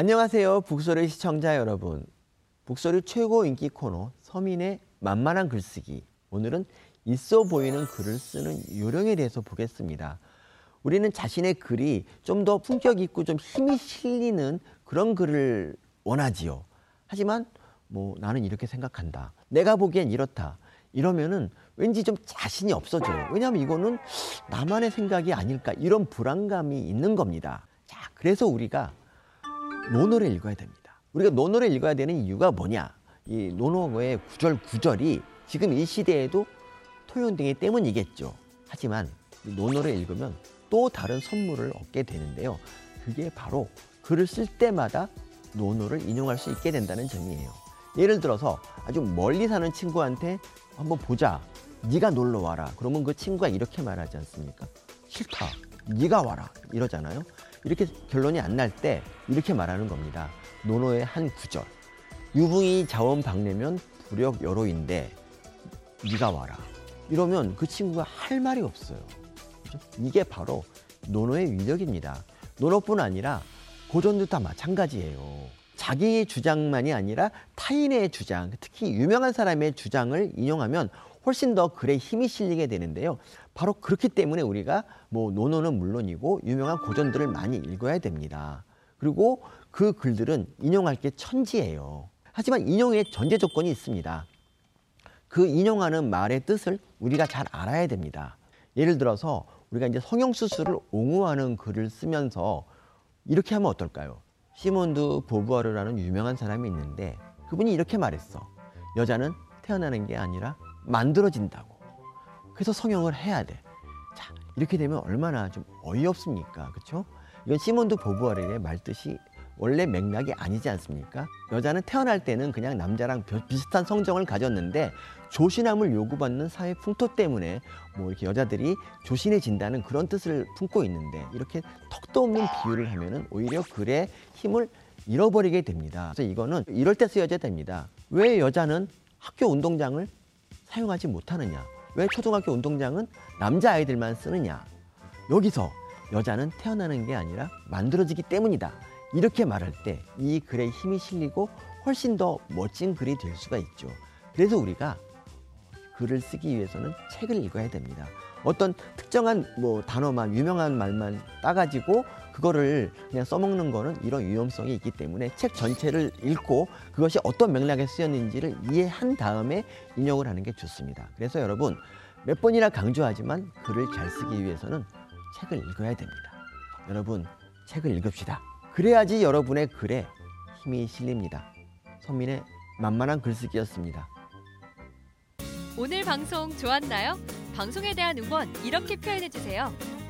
안녕하세요. 북소리 시청자 여러분. 북소리 최고 인기 코너 서민의 만만한 글쓰기. 오늘은 있어 보이는 글을 쓰는 요령에 대해서 보겠습니다. 우리는 자신의 글이 좀 더 품격 있고 좀 힘이 실리는 그런 글을 원하지요. 하지만 뭐 나는 이렇게 생각한다. 내가 보기엔 이렇다. 이러면은 왠지 좀 자신이 없어져요. 왜냐하면 이거는 나만의 생각이 아닐까 이런 불안감이 있는 겁니다. 자, 그래서 우리가 논어를 읽어야 됩니다. 우리가 논어를 읽어야 되는 이유가 뭐냐? 이 논어의 구절 구절이 지금 이 시대에도 토요운동이 때문이겠죠. 하지만 논어를 읽으면 또 다른 선물을 얻게 되는데요. 그게 바로 글을 쓸 때마다 논어를 인용할 수 있게 된다는 점이에요. 예를 들어서 아주 멀리 사는 친구한테 한번 보자. 네가 놀러 와라. 그러면 그 친구가 이렇게 말하지 않습니까? 싫다. 네가 와라. 이러잖아요. 이렇게 결론이 안 날 때 이렇게 말하는 겁니다. 논어의 한 구절. 유붕이 자원 박내면 부력 여로인데 네가 와라. 이러면 그 친구가 할 말이 없어요. 그죠? 이게 바로 논어의 위력입니다. 논어뿐 아니라 고전도 다 마찬가지예요. 자기의 주장만이 아니라 타인의 주장, 특히 유명한 사람의 주장을 인용하면 훨씬 더 글에 힘이 실리게 되는데요. 바로 그렇기 때문에 우리가 뭐 논어는 물론이고 유명한 고전들을 많이 읽어야 됩니다. 그리고 그 글들은 인용할 게 천지예요. 하지만 인용의 전제 조건이 있습니다. 그 인용하는 말의 뜻을 우리가 잘 알아야 됩니다. 예를 들어서 우리가 이제 성형 수술을 옹호하는 글을 쓰면서 이렇게 하면 어떨까요? 시몬드 보부아르라는 유명한 사람이 있는데 그분이 이렇게 말했어. 여자는 태어나는 게 아니라 만들어진다고. 그래서 성형을 해야 돼. 자, 이렇게 되면 얼마나 좀 어이없습니까? 그렇죠? 이건 시몬드 보부아르의 말뜻이 원래 맥락이 아니지 않습니까? 여자는 태어날 때는 그냥 남자랑 비슷한 성정을 가졌는데 조신함을 요구받는 사회 풍토 때문에 뭐 이렇게 여자들이 조신해진다는 그런 뜻을 품고 있는데 이렇게 턱도 없는 비유를 하면은 오히려 글의 힘을 잃어버리게 됩니다. 그래서 이거는 이럴 때 쓰여야 됩니다. 왜 여자는 학교 운동장을 사용하지 못하느냐? 왜 초등학교 운동장은 남자 아이들만 쓰느냐? 여기서 여자는 태어나는 게 아니라 만들어지기 때문이다. 이렇게 말할 때 이 글에 힘이 실리고 훨씬 더 멋진 글이 될 수가 있죠. 그래서 우리가 글을 쓰기 위해서는 책을 읽어야 됩니다. 어떤 특정한 뭐 단어만 유명한 말만 따가지고 그거를 그냥 써먹는 거는 이런 위험성이 있기 때문에 책 전체를 읽고 그것이 어떤 맥락에 쓰였는지를 이해한 다음에 인용을 하는 게 좋습니다. 그래서 여러분 몇 번이나 강조하지만 글을 잘 쓰기 위해서는 책을 읽어야 됩니다. 여러분 책을 읽읍시다. 그래야지 여러분의 글에 힘이 실립니다. 선민의 만만한 글쓰기였습니다. 오늘 방송 좋았나요? 방송에 대한 응원 이렇게 표현해 주세요.